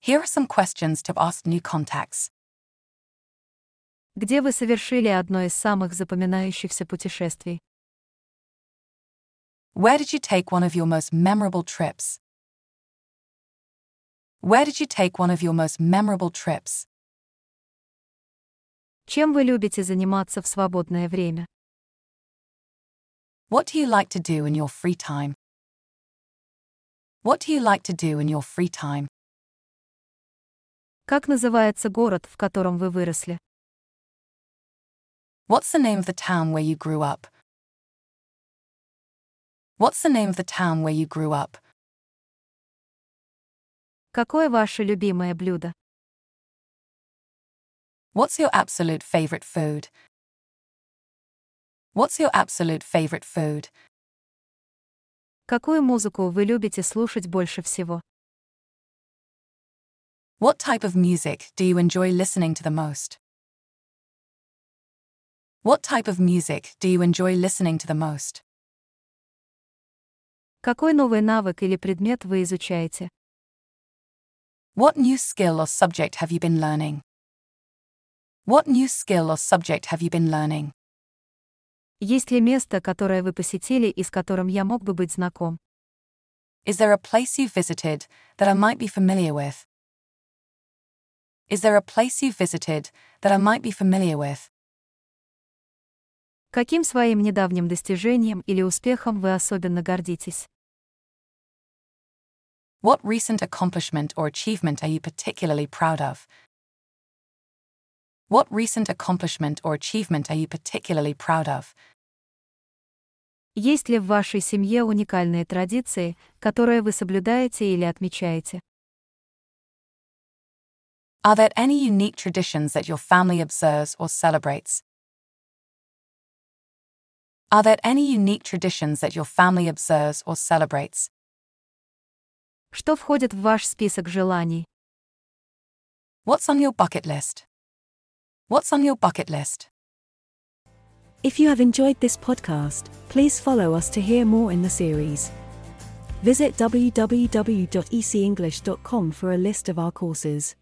Here are some questions to ask new contacts. Где вы совершили одно из самых запоминающихся путешествий? Where did you take one of your most memorable trips? Where did you take one of your most memorable trips? Чем вы любите заниматься в свободное время? What do you like to do in your free time? What do you like to do in your free time? Как называется город, в котором вы выросли? What's the name of the town where you grew up? What's the name of the town where you grew up? Какое ваше любимое блюдо? What's your absolute favorite food? What's your absolute favorite food? Какую музыку вы любите слушать больше всего? What type of music do you enjoy listening to the most? What type of music do you enjoy listening to the most? Какой новый навык или предмет вы изучаете? What new skill or subject have you been learning? What new skill or subject have you been learning? Есть ли место, которое вы посетили и с которым я мог бы быть знаком? Is there a place you visited that I might be familiar with? Is there a place you visited that I might be familiar with? Каким своим недавним достижением или успехом вы особенно гордитесь? What recent accomplishment or achievement are you particularly proud of? What recent accomplishment or achievement are you particularly proud of? Есть ли в вашей семье уникальные традиции, которые вы соблюдаете или отмечаете? Are there any unique traditions that your family observes or celebrates? Are there any unique traditions that your family observes or celebrates? Что входит в ваш список желаний? What's on your bucket list? What's on your bucket list? If you have enjoyed this podcast, please follow us to hear more in the series. Visit www.ecenglish.com for a list of our courses.